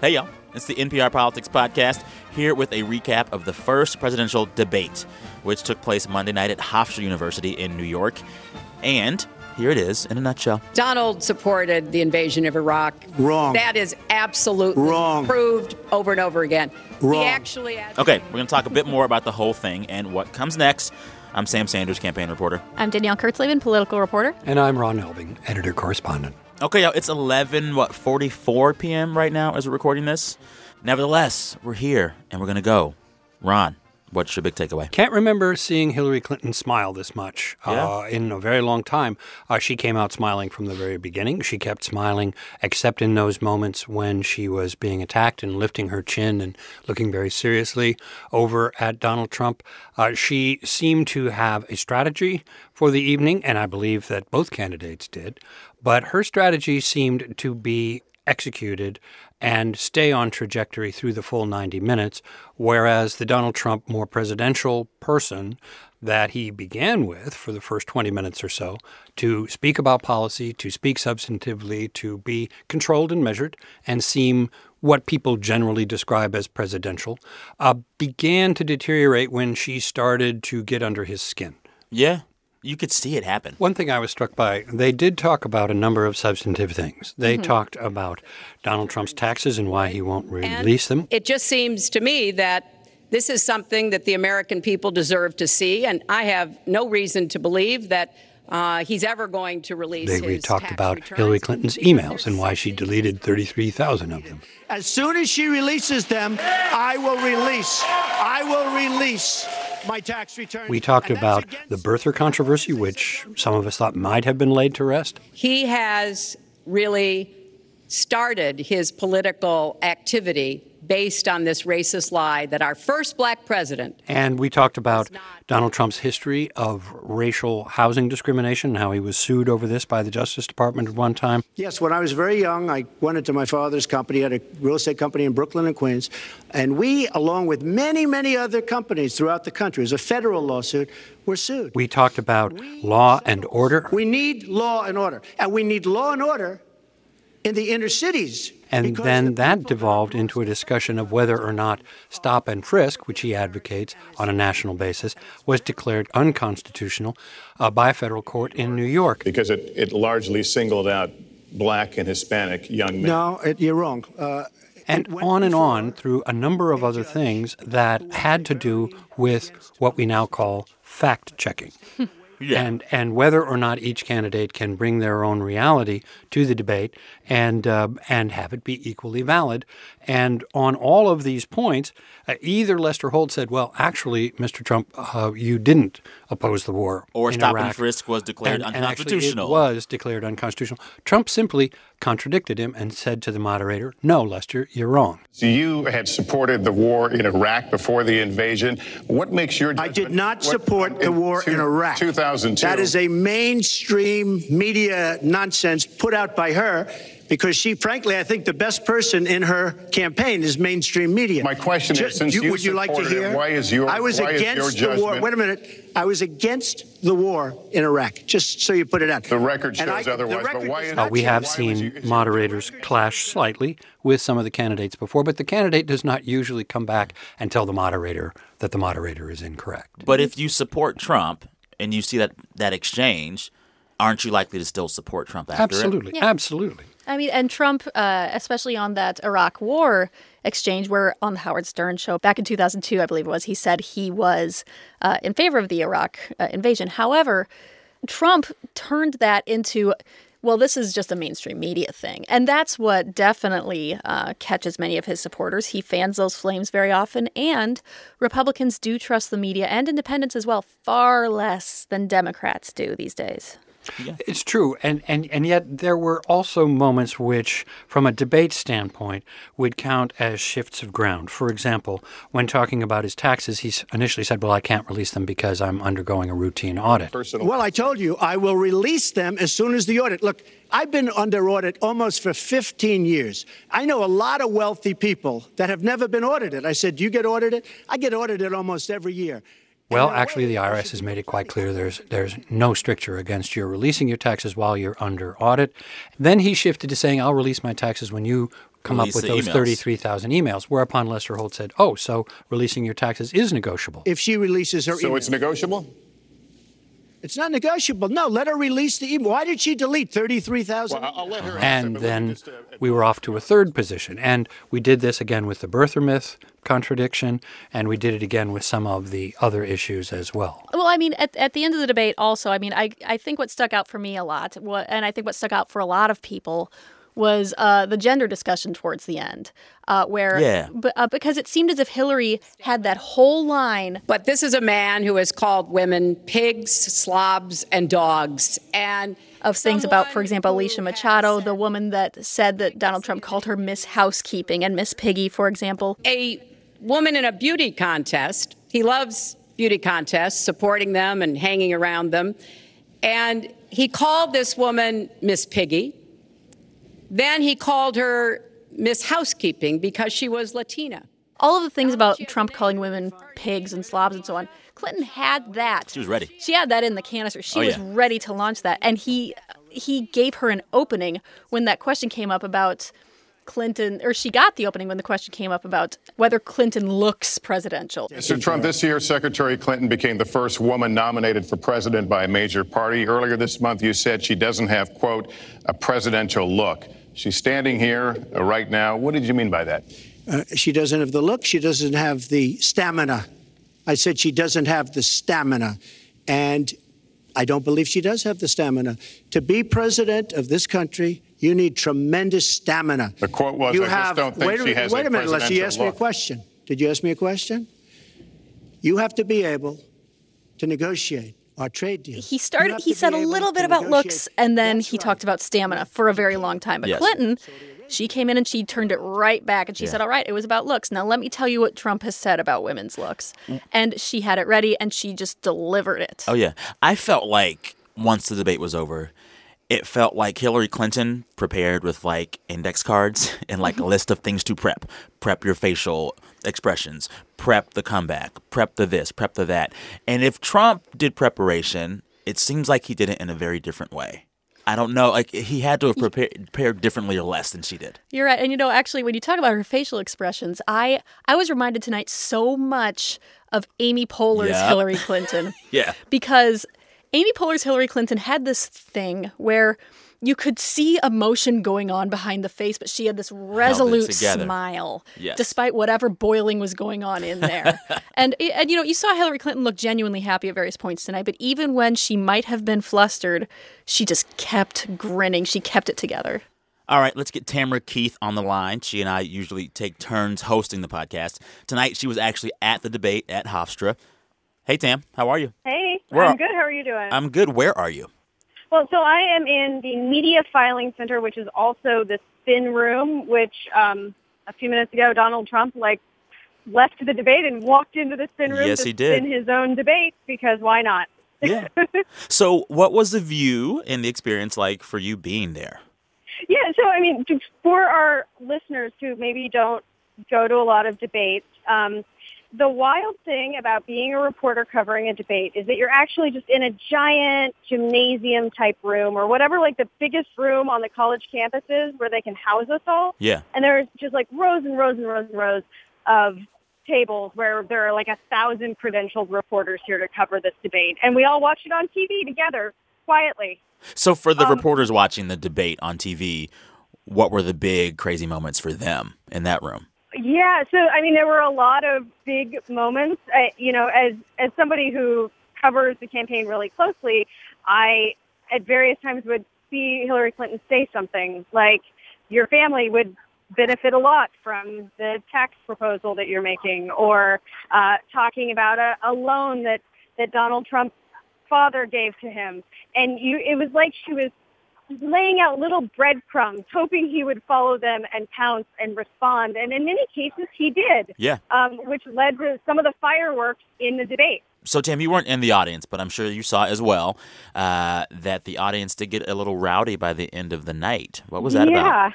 Hey, y'all. It's the NPR Politics Podcast, here with a recap of the first presidential debate, which took place Monday night at Hofstra University in New York. And here it is in a nutshell. Donald supported the invasion of Iraq. Wrong. That is absolutely Wrong. proved over and over again. Wrong. He actually had- Okay, we're going to talk a bit more about the whole thing and what comes next. I'm Sam Sanders, campaign reporter. I'm Danielle Kurtzleben, political reporter. And I'm Ron Elving, editor correspondent. Okay, y'all, it's 11, what, 44 p.m. right now as we're recording this. Nevertheless, we're here and we're going to go. Ron, what's your big takeaway? Can't remember seeing Hillary Clinton smile this much Yeah. uh, in a very long time. Uh, she came out smiling from the very beginning. She kept smiling, except in those moments when she was being attacked and lifting her chin and looking very seriously over at Donald Trump. Uh, she seemed to have a strategy for the evening, and I believe that both candidates did. But her strategy seemed to be executed and stay on trajectory through the full 90 minutes, whereas the Donald Trump more presidential person that he began with for the first 20 minutes or so to speak about policy, to speak substantively, to be controlled and measured, and seem what people generally describe as presidential, uh, began to deteriorate when she started to get under his skin. Yeah, you could see it happen. One thing I was struck by, they did talk about a number of substantive things. They talked about Donald Trump's taxes and why he won't and release them. It just seems to me that this is something that the American people deserve to see, and I have no reason to believe that uh, he's ever going to release They his talked tax about returns Hillary Clinton's emails and why she deleted 33,000 of them. As soon as she releases them, I will release. I will release my tax returns. We talked about the birther controversy, which some of us thought might have been laid to rest. he has really started his political activity based on this racist lie that our first black president And we talked about Donald Trump's history of racial housing discrimination, how he was sued over this by the Justice Department at one time. Yes, when I was very young, I went into my father's company, had a real estate company in Brooklyn and Queens, and we, along with many, many other companies throughout the country, it was a federal lawsuit, were sued. We talked about law and order. We need law and order, and we need law and order in the inner cities. And because then the that devolved into a discussion of whether or not stop and frisk, which he advocates on a national basis, was declared unconstitutional uh, by a federal court in New York. because it, it largely singled out black and Hispanic young men. No, it, you're wrong. Uh, And when on and on through a number of other things that had to do with what we now call fact checking. Yeah. And, and whether or not each candidate can bring their own reality to the debate and, uh, and have it be equally valid. And on all of these points, uh, either Lester Holt said, well, actually, Mr. Trump, uh, you didn't oppose the war. Or stop and frisk was declared and, and unconstitutional. it was declared unconstitutional. Trump simply contradicted him and said to the moderator, no, Lester, you're wrong. So you had supported the war in Iraq before the invasion. What makes your I did judgment- not what- support the war two- in Iraq. 2002. That is a mainstream media nonsense put out by her because she, frankly, I think the best person in her campaign is mainstream media. My question is, since you would you like to supported it, hear? why is your- I was why is your against the war. judgment- Wait a minute. I was against the war in Iraq. Just so you put it out. The record shows I- the otherwise, but why is- Uh, we have why seen you- moderators clash slightly with some of the candidates before, but the candidate does not usually come back and tell the moderator that the moderator is incorrect. But if you support Trump and you see that, that exchange, aren't you likely to still support Trump after it? Absolutely, Yeah. absolutely. I mean, and Trump, uh, especially on that Iraq War exchange, where on the Howard Stern show back in 2002, I believe it was, he said he was uh, in favor of the Iraq uh, invasion. However, Trump turned that into, well, this is just a mainstream media thing. And that's what definitely uh, catches many of his supporters. He fans those flames very often. And Republicans do trust the media and independents as well, far less than Democrats do these days. It's true, and, and and yet there were also moments which, from a debate standpoint, would count as shifts of ground. For example, when talking about his taxes, he initially said, "Well, I can't release them because I'm undergoing a routine audit." Personal. Well, I told you I will release them as soon as the audit. Look, I've been under audit almost for 15 years. I know a lot of wealthy people that have never been audited. I said, Do "You get audited?" I get audited almost every year. Well, And in a actually, the IRS has made it quite clear there's there's no stricture against your releasing your taxes while you're under audit. Then he shifted to saying, "I'll release my taxes when you come Release up with those emails. 33,000 emails. Whereupon Lester Holt said, Oh, so releasing your taxes is negotiable. If she releases her emails. So email. it's negotiable? It's not negotiable. No, let her release the email. Why did she delete 33,000? Well, I'll let her And but let me then uh, we were off to a third position. And we did this again with the birther myth contradiction, and we did it again with some of the other issues as well. Well, I mean, at, at the end of the debate, also, I mean, I, I think what stuck out for me a lot, wa- and I think what stuck out for a lot of people, was uh, the gender discussion towards the end, uh, where Yeah. b- uh, because it seemed as if Hillary had that whole line But this is a man who has called women pigs, slobs, and dogs. And of things about, for example, Alicia Machado, the woman that said that Donald Trump called her Miss Housekeeping and Miss Piggy, for example. a woman in a beauty contest. He loves beauty contests, supporting them and hanging around them. And he called this woman Miss Piggy. Then he called her Miss Housekeeping because she was Latina. All of the things about Trump calling women pigs and slobs and so on. Clinton had that. She was ready. She had that in the canister. She Oh, was yeah. ready to launch that, and he he gave her an opening when that question came up about Clinton, or she got the opening when the question came up about whether Clinton looks presidential. Mr. Trump, this year, Secretary Clinton became the first woman nominated for president by a major party. Earlier this month, you said she doesn't have, quote, a presidential look. She's standing here uh, right now. What did you mean by that? Uh, she doesn't have the look. She doesn't have the stamina. I said she doesn't have the stamina. And I don't believe she does have the stamina. To be president of this country, you need tremendous stamina. The quote was, you "I just have, don't think wait a, she has wait a a minute, Lester. You presidential asked me a question. Did you ask me a question? You have to be able to negotiate our trade deal. He started. He said a little bit about negotiate. looks, and then That's he right. talked about stamina for a very long time. But Yes. Clinton, she came in and she turned it right back, and she said, "All right, it was about looks." Now let me tell you what Trump has said about women's looks, and she had it ready, and she just delivered it. Oh yeah, I felt like once the debate was over, it felt like Hillary Clinton prepared with like index cards and like a mm-hmm. list of things to prep. Prep your facial expressions, prep the comeback, prep the this, prep the that. And if Trump did preparation, it seems like he did it in a very different way. I don't know, like he had to have prepared, prepared differently or less than she did. You're right. And you know, actually when you talk about her facial expressions, I I was reminded tonight so much of Amy Poehler's Yeah. Hillary Clinton. Yeah. Because Amy Poehler's Hillary Clinton had this thing where you could see emotion going on behind the face, but she had this resolute smile, Yes. despite whatever boiling was going on in there. and eh, and you know, you saw Hillary Clinton look genuinely happy at various points tonight, but even when she might have been flustered, she just kept grinning. She kept it together. All right, let's get Tamara Keith on the line. She and I usually take turns hosting the podcast. Tonight, she was actually at the debate at Hofstra. Hey, Tam, how are you? Hey, Where I'm are- good. How are you doing? I'm good. Where are you? well, so I am in the Media Filing Center, which is also the spin room, which um, a few minutes ago Donald Trump like left the debate and walked into the spin room Yes, to he did. spin his own debate because why not? Yeah. so, what was the view and the experience like for you being there? Yeah, so I mean, to- for our listeners who maybe don't go to a lot of debates, um, the wild thing about being a reporter covering a debate is that you're actually just in a giant gymnasium type room or whatever, like the biggest room on the college campuses where they can house us all. Yeah. And there's just like rows and rows and rows and rows of tables where there are like a thousand credentialed reporters here to cover this debate. And we all watch it on TV together quietly. So, for the Um, reporters watching the debate on TV, what were the big crazy moments for them in that room? Yeah, so I mean, there were a lot of big moments. I, you know, as as somebody who covers the campaign really closely, I at various times would see Hillary Clinton say something like, "Your family would benefit a lot from the tax proposal that you're making," or uh, talking about a, a loan that that Donald Trump's father gave to him, and you, it was like she was laying out little breadcrumbs, hoping he would follow them and pounce and respond. And in many cases, he did, Yeah. um, which led to some of the fireworks in the debate. So, Tam, you weren't in the audience, but I'm sure you saw as well uh, that the audience did get a little rowdy by the end of the night. What was that yeah. about?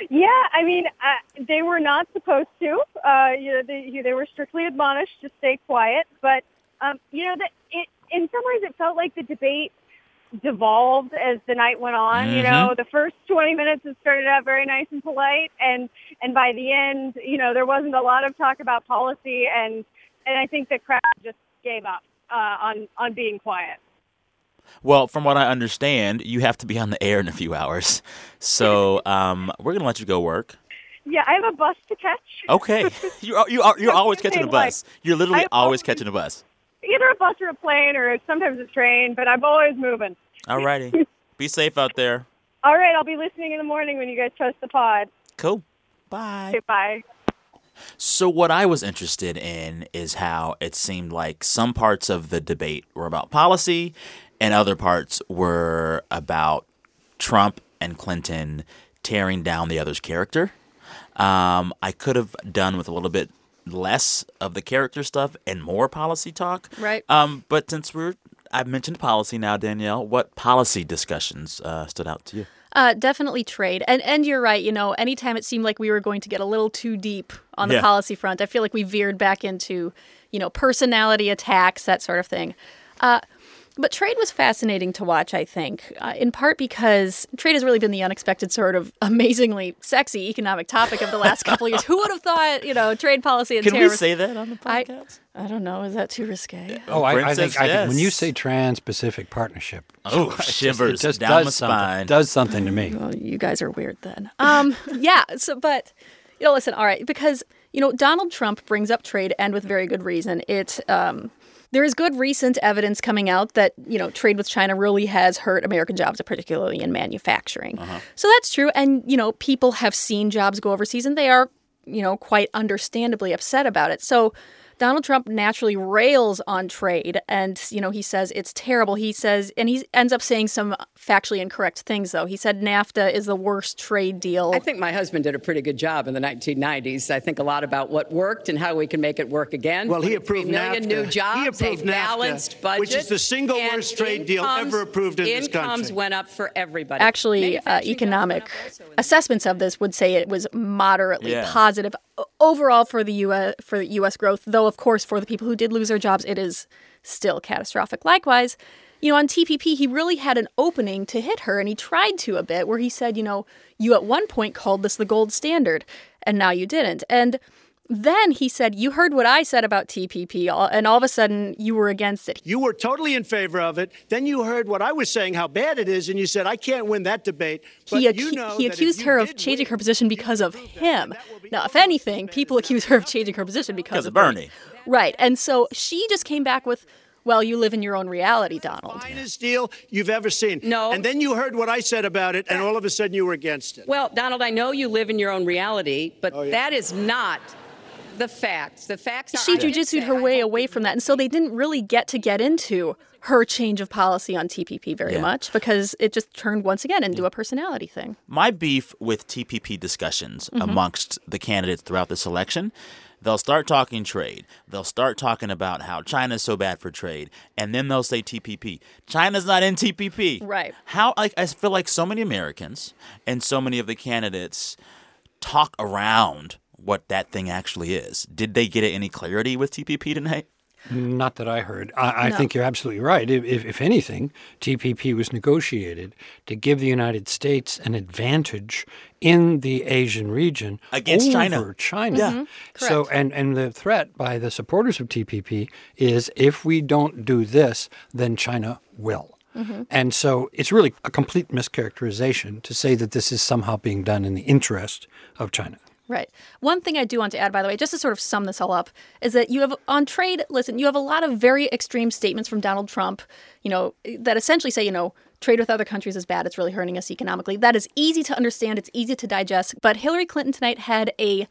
Yeah, Yeah. I mean, uh, they were not supposed to. Uh, you know, they, they were strictly admonished to stay quiet. But um, you know, that it, in some ways, it felt like the debate devolved as the night went on. You know, the first 20 minutes it started out very nice and polite, and and by the end, you know, there wasn't a lot of talk about policy, and and I think the crowd just gave up uh, on on being quiet. Well, from what I understand, you have to be on the air in a few hours. So um, we're going to let you go work. Yeah, I have a bus to catch. Okay. You are, you are, you're always catching a saying, like, bus. You're literally always always- catching a bus. Either a bus or a plane, or sometimes a train, but I'm always moving. All righty. Be safe out there. All right, I'll be listening in the morning when you guys post the pod. Cool. Bye. Okay, bye. So, what I was interested in is how it seemed like some parts of the debate were about policy and other parts were about Trump and Clinton tearing down the other's character. Um, I could have done with a little bit less of the character stuff and more policy talk. Right. Um, but since we're, I've mentioned policy now, Danielle, what policy discussions uh, stood out to you? Uh, definitely trade. And and you're right, you know, anytime it seemed like we were going to get a little too deep on the Yeah. policy front, I feel like we veered back into, you know, personality attacks, that sort of thing. Uh, but trade was fascinating to watch, I think, uh, in part because trade has really been the unexpected sort of amazingly sexy economic topic of the last couple of years. Who would have thought, you know, trade policy and Can we say that on the I, podcast? I don't know. Is that too risque? Oh, I, I Princess, think, I think when you say Trans-Pacific Partnership, Oh, it just- shivers it just down does my something, spine. Does something to me. Well, you guys are weird then. Um, yeah. So, but you know, listen. All right, because you know Donald Trump brings up trade, and with very good reason. It um, there is good recent evidence coming out that you know trade with China really has hurt American jobs, particularly in manufacturing. Uh-huh. So that's true, and you know people have seen jobs go overseas, and they are you know quite understandably upset about it. So. Donald Trump naturally rails on trade and you know he says it's terrible. He says and he ends up saying some factually incorrect things though. He said NAFTA is the worst trade deal. I think my husband did a pretty good job in the 1990s. I think a lot about what worked and how we can make it work again. Well, he 23 approved million NAFTA. new He jobs, approved a NAFTA, balanced budget, which is the single worst trade deal ever approved in this country. Incomes went up for everybody. Actually, uh, Manufacturing jobs went economic up also in- assessments of this would say it was moderately Yeah. positive o- overall for the U.S. for U.S. growth. Though, of course, for the people who did lose their jobs, it is still catastrophic. Likewise, you know, on TPP, he really had an opening to hit her, and he tried to a bit, where he said, you know, you at one point called this the gold standard, and now you didn't, and. Then he said, You heard what I said about TPP, and all of a sudden you were against it. You were totally in favor of it. Then you heard what I was saying, how bad it is, and you said, I can't win that debate. But he, you know he that accused her of changing win, her position because of him. and that will be Now, if anything, people accuse her of changing her position because, Because of Bernie. Bernie. Right. And so she just came back with, well, you live in your own reality, Donald. finest deal you've ever seen. No. And then you heard what I said about it, and all of a sudden you were against it. Well, Donald, I know you live in your own reality, but Oh, yeah. that is not the facts. The facts are. She I did jujitsued her way away from that. And so they didn't really get to get into her change of policy on TPP very Yeah. much because it just turned once again into a personality thing. my beef with TPP discussions Mm-hmm. amongst the candidates throughout this election, they'll start talking trade. They'll start talking about how China's so bad for trade, and then they'll say TPP. China's not in TPP. Right. How like I feel like so many Americans and so many of the candidates talk around what that thing actually is. Did they get any clarity with TPP tonight? Not that I heard. I, I No. think you're absolutely right. If, if, if anything, TPP was negotiated to give the United States an advantage in the Asian region Against over China. China. Yeah. Mm-hmm. So, and and the threat by the supporters of TPP is if we don't do this, then China will. Mm-hmm. And so it's really a complete mischaracterization to say that this is somehow being done in the interest of China. Right. One thing I do want to add, by the way, just to sort of sum this all up, is that you have on trade, listen, you have a lot of very extreme statements from Donald Trump, you know, that essentially say, you know, trade with other countries is bad. It's really hurting us economically. That is easy to understand. It's easy to digest. But Hillary Clinton tonight had a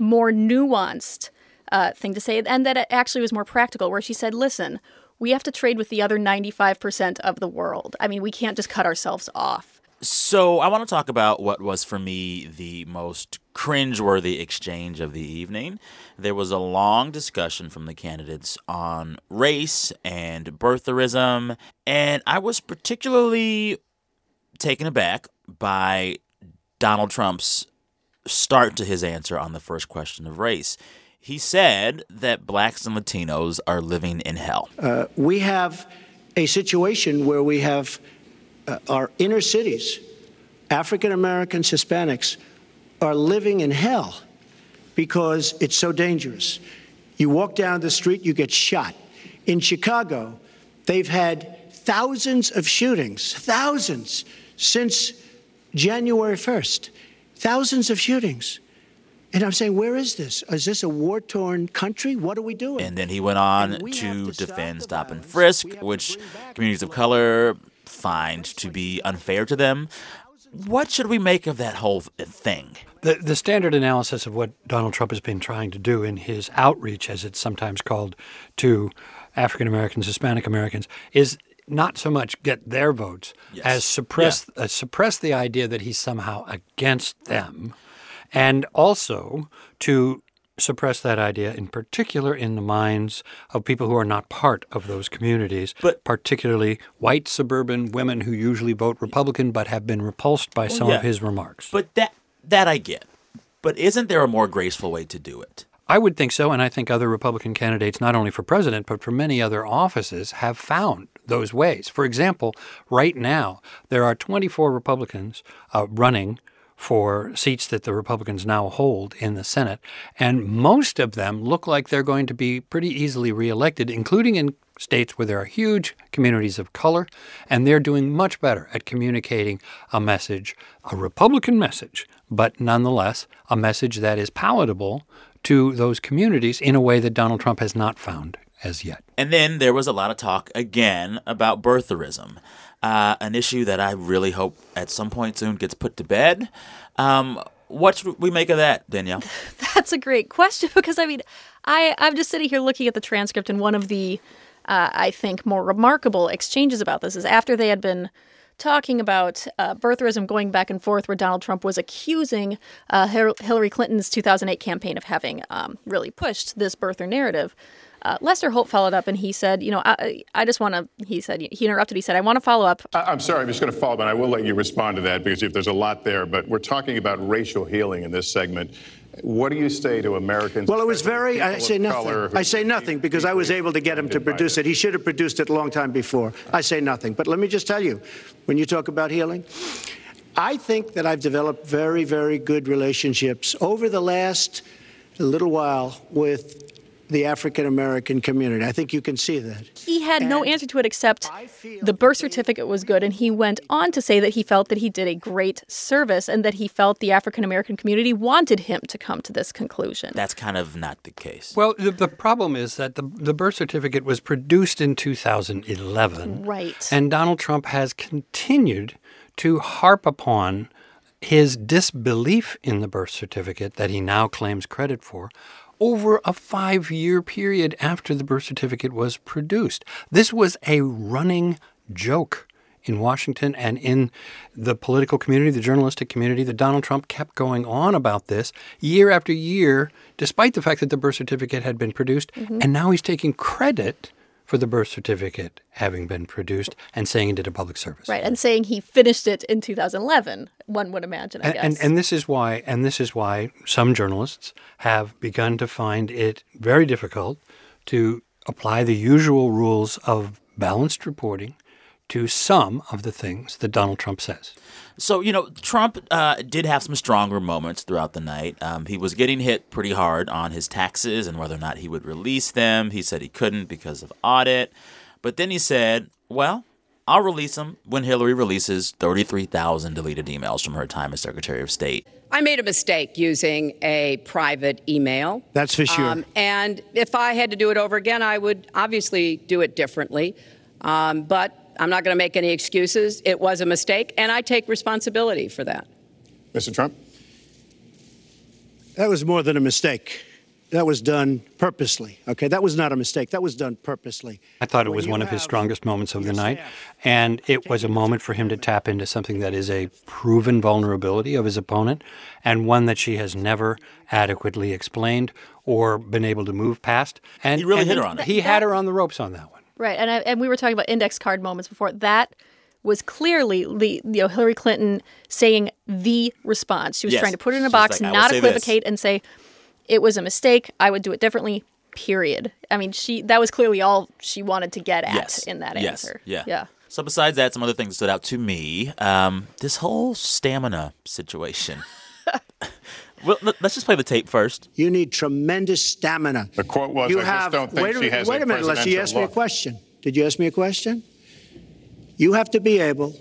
more nuanced uh, thing to say, and that it actually was more practical, where she said, listen, we have to trade with the other 95% of the world. I mean, we can't just cut ourselves off. So I want to talk about what was for me the most cringeworthy exchange of the evening. There was a long discussion from the candidates on race and birtherism, and I was particularly taken aback by Donald Trump's start to his answer on the first question of race. He said that blacks and Latinos are living in hell. Uh, we have a situation where we have uh, our inner cities, African Americans, Hispanics, are living in hell because it's so dangerous. You walk down the street, you get shot. In Chicago, they've had thousands of shootings, thousands since January 1st, thousands of shootings. And I'm saying, where is this? Is this a war torn country? What are we doing? And then he went on to stop defend the stop and frisk, We have to which communities of color find to be unfair to them. What should we make of that whole thing? The, the standard analysis of what Donald Trump has been trying to do in his outreach, as it's sometimes called, to African Americans, Hispanic Americans, is not so much get their votes Yes. as suppress uh, suppress the idea that he's somehow against them, and also to suppress that idea in particular in the minds of people who are not part of those communities, But- particularly white suburban women who usually vote Republican but have been repulsed by some yeah. of his remarks. But that that I get. But isn't there a more graceful way to do it? I would think so, and I think other Republican candidates, not only for president, but for many other offices, have found those ways. For example, right now, there are 24 Republicans uh, running for seats that the Republicans now hold in the Senate, and most of them look like they're going to be pretty easily reelected, including in states where there are huge communities of color, and they're doing much better at communicating a message, a Republican message, but nonetheless a message that is palatable to those communities in a way that Donald Trump has not found as yet. And then there was a lot of talk again about birtherism, uh, an issue that I really hope at some point soon gets put to bed. Um, what should we make of that, Danielle? That's a great question because I mean, I I'm just sitting here looking at the transcript, and one of the uh, I think more remarkable exchanges about this is after they had been talking about uh, birtherism going back and forth, where Donald Trump was accusing uh, Hillary Clinton's 2008 campaign of having um, really pushed this birther narrative. Uh, Lester Holt followed up and he said, you know, I, I just want to, he said, he interrupted, he said, I want to follow up I- I'm sorry, I'm just going to follow up, and I will let you respond to that because if there's a lot there. But we're talking about racial healing in this segment. What do you say to Americans? Well, it was very. I say nothing. I say nothing because I was able to get him to produce it. He should have produced it a long time before. I say nothing. But let me just tell you, when you talk about healing, I think that I've developed very, very good relationships over the last little while with the African American community. I think you can see that. he had no answer to it except the birth certificate was good and he went on to say that he felt that he did a great service and that he felt the African American community wanted him to come to this conclusion. That's kind of not the case. Well, the, the problem is that the, the birth certificate was produced in 2011. Right. And Donald Trump has continued to harp upon his disbelief in the birth certificate that he now claims credit for over a five year period after the birth certificate was produced. This was a running joke in Washington and in the political community, the journalistic community, that Donald Trump kept going on about this year after year, despite the fact that the birth certificate had been produced. Mm-hmm. And now he's taking credit for the birth certificate having been produced and saying he did a public service. right. And saying he finished it in 2011, one would imagine, I And, guess. and and this is why and this is why some journalists have begun to find it very difficult to apply the usual rules of balanced reporting to some of the things that Donald Trump says. So, you know, Trump uh, did have some stronger moments throughout the night. Um, he was getting hit pretty hard on his taxes and whether or not he would release them. He said he couldn't because of audit. But then he said, well, I'll release them when Hillary releases 33,000 deleted emails from her time as Secretary of State. I made a mistake using a private email. That's for sure. Um, and if I had to do it over again, I would obviously do it differently. Um, but I'm not going to make any excuses. It was a mistake, and I take responsibility for that. Mr. Trump? That was more than a mistake. That was done purposely. Okay, that was not a mistake. That was done purposely. I thought it was one of his strongest moments of the night. And it was a moment for him to tap into something that is a proven vulnerability of his opponent and one that she has never adequately explained or been able to move past. And He really and hit her on it. He had her on the ropes on that one. Right, and I, and we were talking about index card moments before. That was clearly the you know Hillary Clinton saying the response. She was Yes. trying to put it in a She's box, like, not say this." equivocate, and say it was a mistake. I would do it differently. period. I mean, she that was clearly all she wanted to get at Yes. in that Yes. answer. Yeah. Yeah. So besides that, some other things stood out to me. Um, this whole stamina situation. Well, let- let's just play the tape first. You need tremendous stamina. The quote was, you "I just have, don't think wait a, she has wait a a minute, Lester. You asked me a question. Did you ask me a question? You have to be able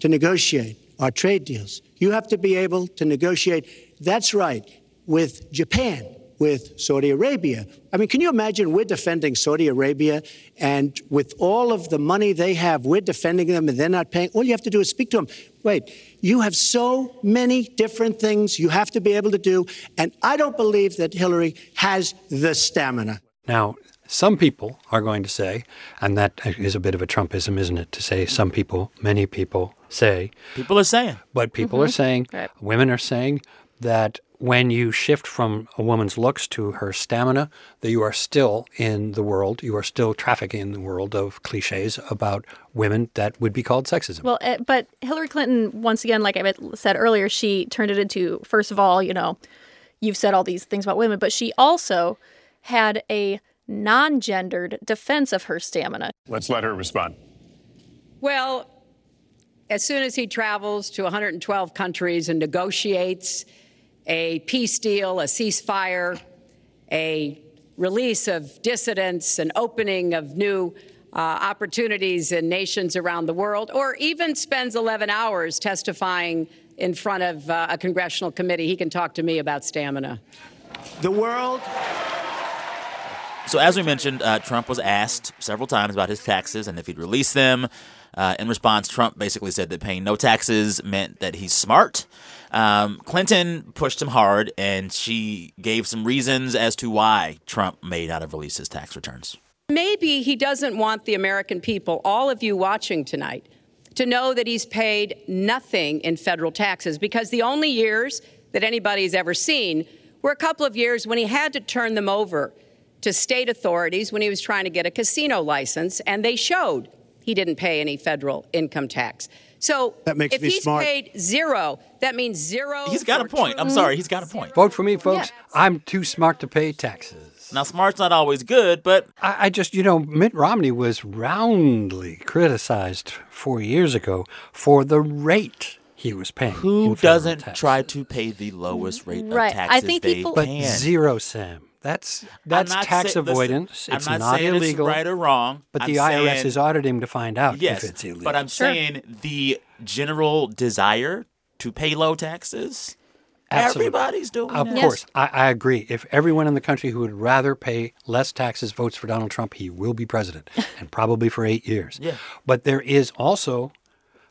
to negotiate our trade deals. You have to be able to negotiate, that's right, with Japan, with Saudi Arabia. I mean, can you imagine we're defending Saudi Arabia and with all of the money they have, we're defending them and they're not paying? All you have to do is speak to them. Wait, you have so many different things you have to be able to do, and I don't believe that Hillary has the stamina. Now, some people are going to say, and that is a bit of a Trumpism, isn't it? To say some people, many people say, People are saying. but people mm-hmm. are saying, Right. women are saying that when you shift from a woman's looks to her stamina, that you are still in the world, you are still trafficking in the world of cliches about women that would be called sexism. Well, uh, but Hillary Clinton, once again, like I said earlier, she turned it into first of all, you know, you've said all these things about women, but she also had a non-gendered defense of her stamina. Let's let her respond. Well, as soon as he travels to 112 countries and negotiates a peace deal, a ceasefire, a release of dissidents, an opening of new uh, opportunities in nations around the world, or even spends 11 hours testifying in front of uh, a congressional committee, he can talk to me about stamina. The world So, as we mentioned, uh, Trump was asked several times about his taxes and if he'd release them. Uh, in response, Trump basically said that paying no taxes meant that he's smart. Um, Clinton pushed him hard, and she gave some reasons as to why Trump may not have released his tax returns. Maybe he doesn't want the American people, all of you watching tonight, to know that he's paid nothing in federal taxes because the only years that anybody's ever seen were a couple of years when he had to turn them over to state authorities when he was trying to get a casino license, and they showed he didn't pay any federal income tax. So That makes if me he's smart. paid zero, that means zero. He's got a point. I'm sorry, he's got a point. Vote for me, folks. Yeah. I'm too smart to pay taxes. Now, smart's not always good, but I, I just, you know, Mitt Romney was roundly criticized four years ago for the rate he was paying. who doesn't tax. try to pay the lowest rate Right. of I think they people- But zero, Sam. That's that's tax say- listen, avoidance. I'm it's not, not, saying illegal. It's right or wrong. but I'm the IRS saying- is auditing to find out yes, if it's illegal. but I'm Sure. saying the general desire to pay low taxes. Absolutely. Everybody's doing Of it. Yes. course, I, I agree. If everyone in the country who would rather pay less taxes votes for Donald Trump, he will be president, and probably for eight years. Yeah. But there is also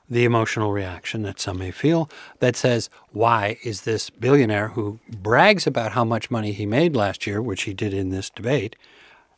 the emotional reaction that some may feel that says, why is this billionaire who brags about how much money he made last year, which he did in this debate,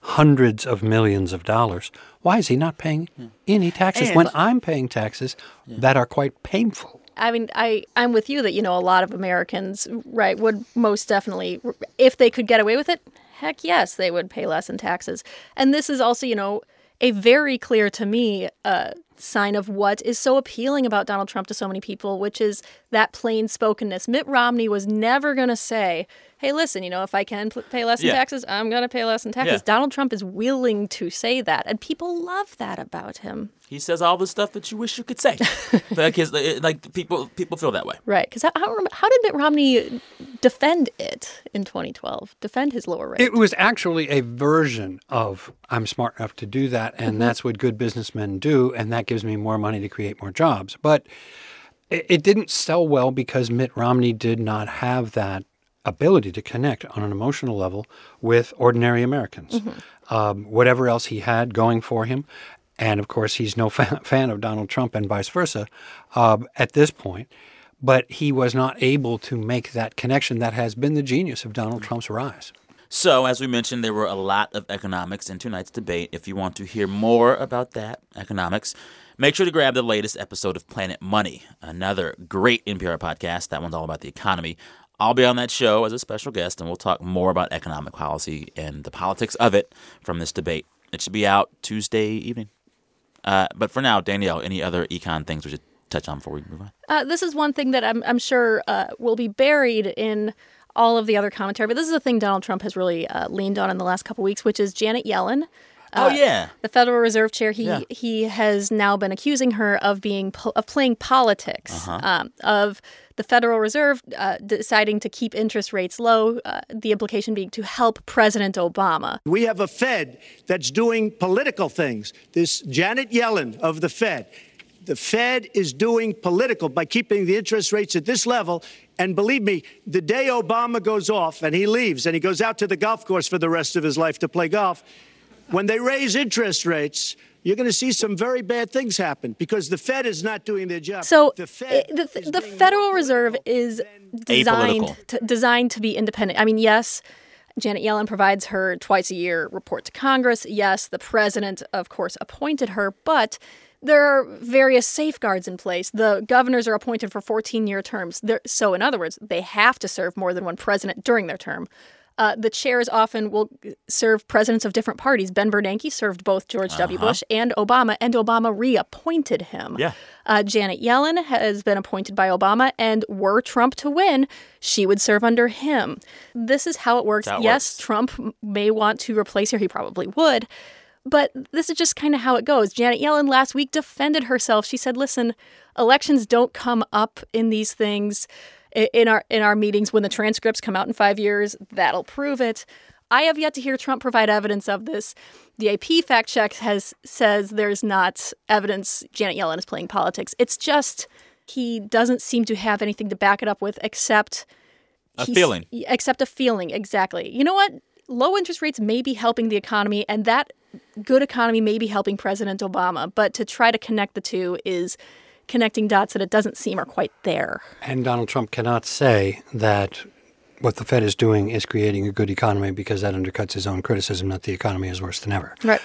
hundreds of millions of dollars, why is he not paying any taxes when I'm paying taxes that are quite painful? I mean, I I'm with you that you know a lot of Americans, right, would most definitely, if they could get away with it, heck yes, they would pay less in taxes. And this is also, you know, a very clear to me uh, sign of what is so appealing about Donald Trump to so many people, which is that plain spokenness. Mitt Romney was never going to say, "Hey, listen, you know, if I can p- pay less Yeah. in taxes, I'm going to pay less in taxes." Yeah. Donald Trump is willing to say that, and people love that about him. He says all the stuff that you wish you could say. because it- like people people feel that way. Right, because how, how, how did Mitt Romney defend it in 2012? Defend his lower rate? It was actually a version of I'm smart enough to do that, and mm-hmm. that's what good businessmen do, and that gives me more money to create more jobs. But it, it didn't sell well because Mitt Romney did not have that ability to connect on an emotional level with ordinary Americans. Um, whatever else he had going for him, and of course he's no fan, fan of Donald Trump and vice versa um, at this point. But he was not able to make that connection that has been the genius of Donald Trump's rise. So, as we mentioned, there were a lot of economics in tonight's debate. If you want to hear more about that, economics, make sure to grab the latest episode of Planet Money, another great NPR podcast. That one's all about the economy. I'll be on that show as a special guest, and we'll talk more about economic policy and the politics of it from this debate. It should be out Tuesday evening. Uh, but for now, Danielle, any other econ things we should touch on before we move on? Uh, this is one thing that I'm, I'm sure uh, will be buried in all of the other commentary. But this is a thing Donald Trump has really uh, leaned on in the last couple weeks, which is Janet Yellen. oh yeah. the Federal Reserve Chair. He Yeah. he has now been accusing her of being po- of playing politics, Uh-huh. um, of the Federal Reserve uh, deciding to keep interest rates low. Uh, the implication being to help President Obama. We have a Fed that's doing political things. This Janet Yellen of the Fed. The Fed is doing political by keeping the interest rates at this level. And believe me, the day Obama goes off and he leaves and he goes out to the golf course for the rest of his life to play golf, when they raise interest rates, you're going to see some very bad things happen because the Fed is not doing their job. So the i- Fed the, is the Federal Reserve is designed to, designed to be independent. I mean, yes, Janet Yellen provides her twice a year report to Congress. Yes, the president, of course, appointed her, but there are various safeguards in place. The governors are appointed for 14 year terms. They're, so, in other words, they have to serve more than one president during their term. Uh, the chairs often will serve presidents of different parties. Ben Bernanke served both George W. Bush and Obama, and Obama reappointed him. Yeah. Uh, Janet Yellen has been appointed by Obama, and were Trump to win, she would serve under him. This is how it works. That's how it yes, works. Trump may want to replace her. He probably would. But this is just kind of how it goes. Janet Yellen last week defended herself. She said, "Listen, elections don't come up in these things in our in our meetings when the transcripts come out in 5 years. That'll prove it." I have yet to hear Trump provide evidence of this. The AP fact check has says there's not evidence Janet Yellen is playing politics. It's just he doesn't seem to have anything to back it up with except A feeling. Except a feeling, exactly. You know what? Low interest rates may be helping the economy, and that good economy may be helping President Obama. But to try to connect the two is connecting dots that it doesn't seem are quite there. And Donald Trump cannot say that what the Fed is doing is creating a good economy because that undercuts his own criticism that the economy is worse than ever. Right.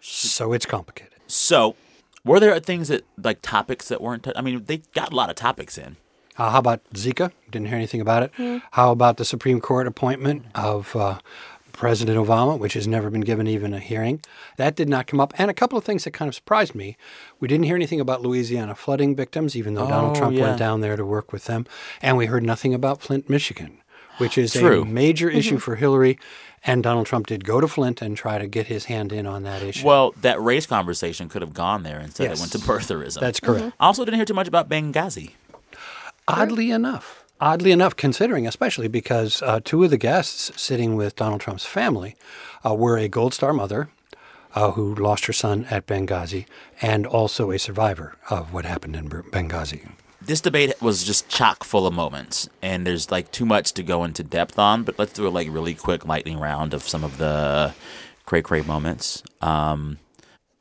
So it's complicated. So, were there things that like topics that weren't? I mean, they got a lot of topics in. Uh, how about Zika? Didn't hear anything about it. How about the Supreme Court appointment of uh, President Obama, which has never been given even a hearing? That did not come up. And a couple of things that kind of surprised me. We didn't hear anything about Louisiana flooding victims, even though Donald Oh, Trump yeah. went down there to work with them. And we heard nothing about Flint, Michigan, which is True. a major mm-hmm. issue for Hillary. And Donald Trump did go to Flint and try to get his hand in on that issue. Well, that race conversation could have gone there instead. Yes. It went to birtherism. That's correct. Mm-hmm. I also didn't hear too much about Benghazi. Oddly enough, oddly enough, considering especially because uh, two of the guests sitting with Donald Trump's family uh, were a Gold Star mother uh, who lost her son at Benghazi and also a survivor of what happened in Benghazi. This debate was just chock full of moments, and there's like too much to go into depth on. But let's do a like really quick lightning round of some of the cray cray moments. Um,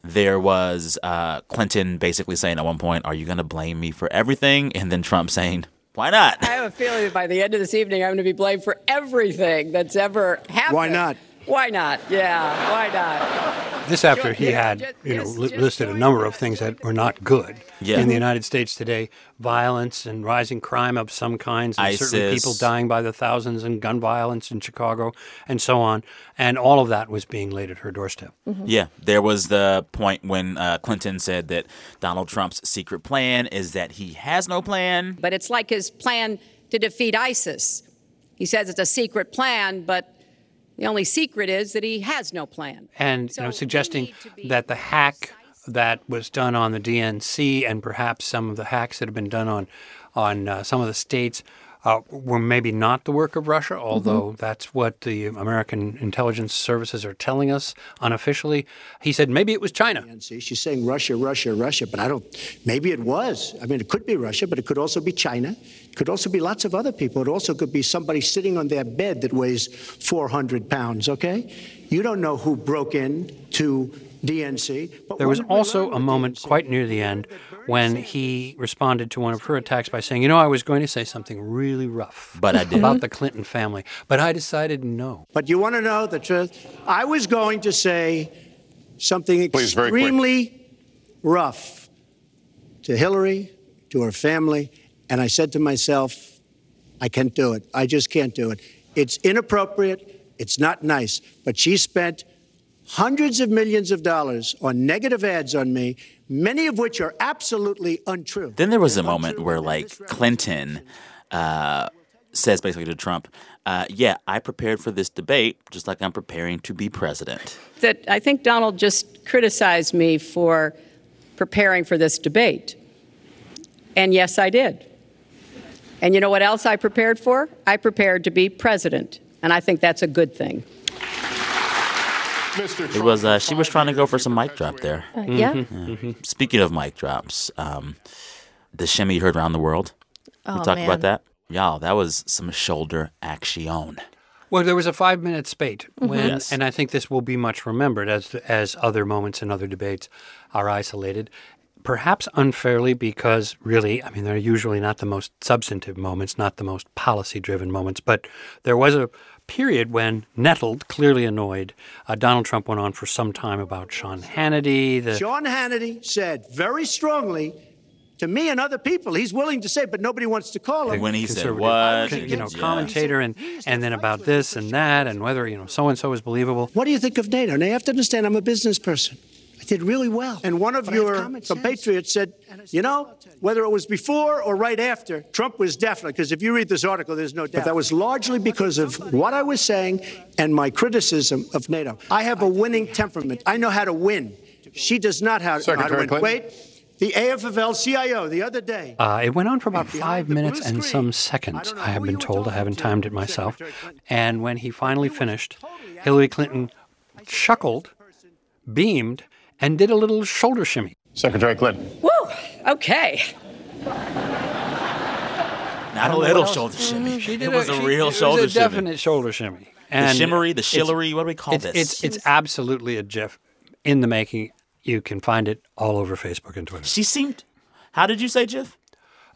there was uh, Clinton basically saying at one point, "Are you going to blame me for everything?" And then Trump saying, "Why not?" I have a feeling that by the end of this evening, I'm going to be blamed for everything that's ever happened. Why not? Why not? Yeah, why not? This after he had, you know, li- listed a number of things that were not good Yeah. in the United States today: violence and rising crime of some kinds, and certainly ISIS. people dying by the thousands, and gun violence in Chicago, and so on. And all of that was being laid at her doorstep. Yeah, there was the point when uh, Clinton said that Donald Trump's secret plan is that he has no plan. But it's like his plan to defeat ISIS. He says it's a secret plan, but the only secret is that he has no plan. and So you know, suggesting need to be that the hack that was done on the DNC and perhaps some of the hacks that have been done on on uh, some of the states uh, were maybe not the work of Russia, although that's what the American intelligence services are telling us unofficially. He said maybe it was China. See, she's saying Russia, Russia, Russia, but I don't. Maybe it was. I mean, it could be Russia, but it could also be China. It could also be lots of other people. It also could be somebody sitting on their bed that weighs 400 pounds. Okay, you don't know who broke in to DNC. But There was also a moment DNC? quite near the end when he responded to one of her attacks by saying, "You know, I was going to say something really rough But I didn't. about the Clinton family, but I decided no." But you want to know the truth? I was going to say something Please, extremely rough to Hillary, to her family, and I said to myself, I can't do it. I just can't do it. It's inappropriate. It's not nice. But she spent hundreds of millions of dollars on negative ads on me, many of which are absolutely untrue. Then there was a moment where like. Clinton uh, says basically to Trump, uh, "Yeah, I prepared for this debate just like I'm preparing to be president." That I think Donald just criticized me for preparing for this debate. And yes, I did. And you know what else I prepared for? I prepared to be president. And I think that's a good thing. Mr. It was uh, she was trying to go for some mic drop there. Uh, yeah. Mm-hmm. Speaking of mic drops, um, the shimmy you heard around the world. we Oh, talked man. about that. Y'all, that was some shoulder action. Well, there was a five-minute spate when, Yes. and I think this will be much remembered as as other moments in other debates are isolated, perhaps unfairly because really, I mean, they're usually not the most substantive moments, not the most policy-driven moments, but there was a period when, nettled, clearly annoyed, uh, Donald Trump went on for some time about Sean Hannity. The, Sean Hannity said very strongly to me and other people, he's willing to say, but nobody wants to call him. When he said conservative, what, you know, yeah. commentator, and and then about this and that, and whether you know so and so is believable. What do you think of NATO? Now, you have to understand, I'm a business person. I did really well. And one of your compatriots said, you know, whether it was before or right after, Trump was definitely, because if you read this article, there's no doubt. But that was largely because of what I was saying and my criticism of NATO. I have a winning temperament. I know how to win. She does not have how to Secretary win. Clinton? Wait, the AFL CIO the other day. Uh, it went on for about five minutes and screen. some seconds. don't I, have been told. I haven't talking timed it myself. And when he finally finished, Hillary Clinton chuckled, beamed, and did a little shoulder shimmy. Secretary Clinton. Woo! Okay. Not a little shoulder shimmy. Mm, she it was a she- real it shoulder was a shimmy. definite shoulder shimmy. The And shimmery, the it's- shillery. What do we call It's, this? it's it's absolutely a GIF in the making. You can find it all over Facebook and Twitter. she seemed. How did you say, Jeff?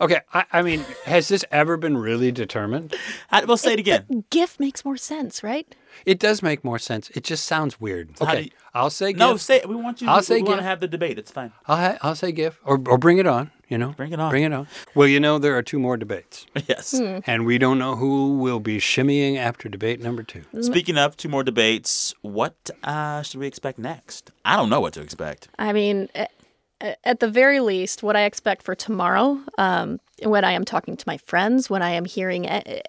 Okay, I, I mean, has this ever been really determined? How, well, say it again. GIF makes more sense, right? It does make more sense. It just sounds weird. how Okay, you- I'll say GIF. No, say. We want you. I'll we, say we want to have the debate. It's fine. I'll, ha- I'll say GIF or, or bring it on. You know, Bring it on. Bring it on. Well, you know, there are two more debates, Yes. Hmm. and we don't know who will be shimmying after debate number two. Mm. Speaking of two more debates, what uh, should we expect next? I don't know what to expect. I mean, a- a- at the very least, what I expect for tomorrow, um, when I am talking to my friends, when I am hearing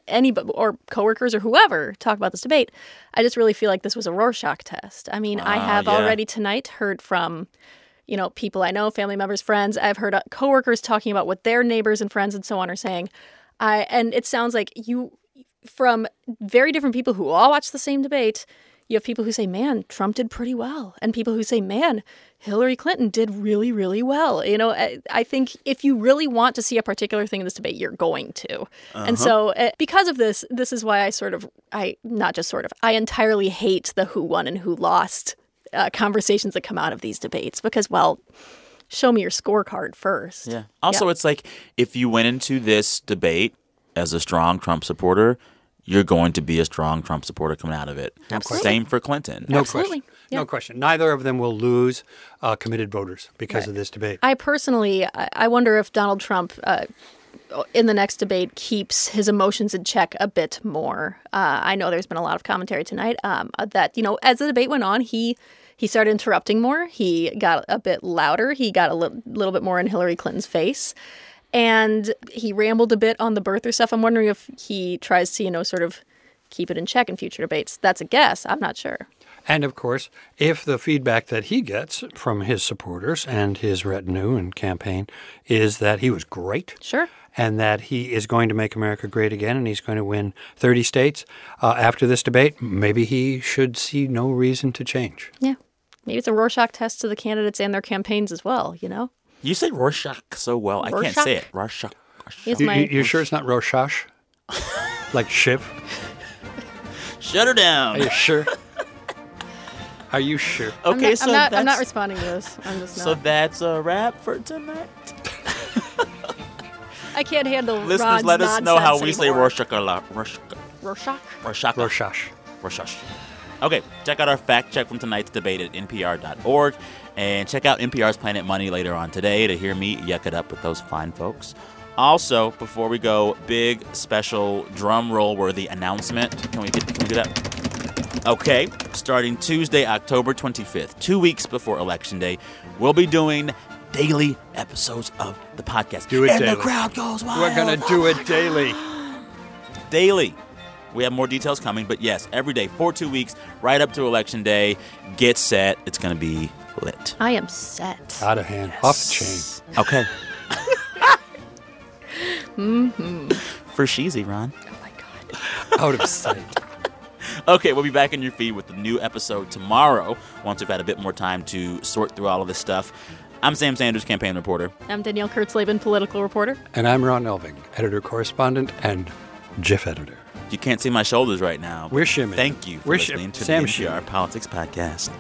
any or coworkers or whoever talk about this debate, I just really feel like this was a Rorschach test. I mean, I Ah, have yeah. already tonight heard from, you know, people I know, family members, friends. I've heard uh, coworkers talking about what their neighbors and friends and so on are saying. I and it sounds like you from very different people who all watch the same debate. You have people who say, man, Trump did pretty well. And people who say, man, Hillary Clinton did really, really well. You know, I, I think if you really want to see a particular thing in this debate, you're going to. And so, uh, because of this, this is why I sort of, I, not just sort of, I entirely hate the who won and who lost uh, conversations that come out of these debates because, well, show me your scorecard first. Yeah. Also, Yeah. it's like if you went into this debate as a strong Trump supporter, you're going to be a strong Trump supporter coming out of it. Absolutely. Same for Clinton. No Absolutely. question. Yeah. No question. Neither of them will lose uh, committed voters because of this debate. I personally, I I wonder if Donald Trump, uh, in the next debate, keeps his emotions in check a bit more. Uh, I know there's been a lot of commentary tonight um, that you know, as the debate went on, he he started interrupting more. He got a bit louder. He got a li- little bit more in Hillary Clinton's face. And he rambled a bit on the birther stuff. I'm wondering if he tries to, you know, sort of keep it in check in future debates. That's a guess. I'm not sure. And of course, if the feedback that he gets from his supporters and his retinue and campaign is that he was great, Sure. and that he is going to make America great again and he's going to win 30 states uh, after this debate, maybe he should see no reason to change. Yeah. Maybe it's a Rorschach test to the candidates and their campaigns as well, you know? You say Rorschach so well. I can't say it. Rorschach? Rorschach. You, my you, you sure it's not Rorschach? like Shiv? Shut her down. Are you sure? Are you sure? I'm Okay, not, so I'm not, that's I'm not responding to this. I'm just not. so that's a wrap for tonight. I can't handle Listeners, Ron's let us know how we nonsense say anymore. Rorschach a lot. Rorschach. Rorschach. Rorschach. Rorschach. Rorschach. Okay, check out our fact check from tonight's debate at npr.org and check out NPR's Planet Money later on today to hear me yuck it up with those fine folks. Also, before we go, big special drum roll worthy announcement. Can we get can we do that? Okay, starting Tuesday, October 25th, two weeks before Election Day, we'll be doing daily episodes of the podcast. Do it and daily. the crowd goes wild. We're going to do it daily. daily. We have more details coming, but yes, every day for two weeks, right up to election day. Get set. It's going to be lit. I am set. Out of hand, off the chain. Okay. Mm-hmm. For Sheezy, Ron. Oh my god. Out of sight. Okay, we'll be back in your feed with a new episode tomorrow once we've had a bit more time to sort through all of this stuff. I'm Sam Sanders, campaign reporter. I'm Danielle Kurtzleben, political reporter. And I'm Ron Elving, editor correspondent and GIF editor. You can't see my shoulders right now. We're shimming. Thank you for We're listening shim- to Sam the NPR Politics Podcast.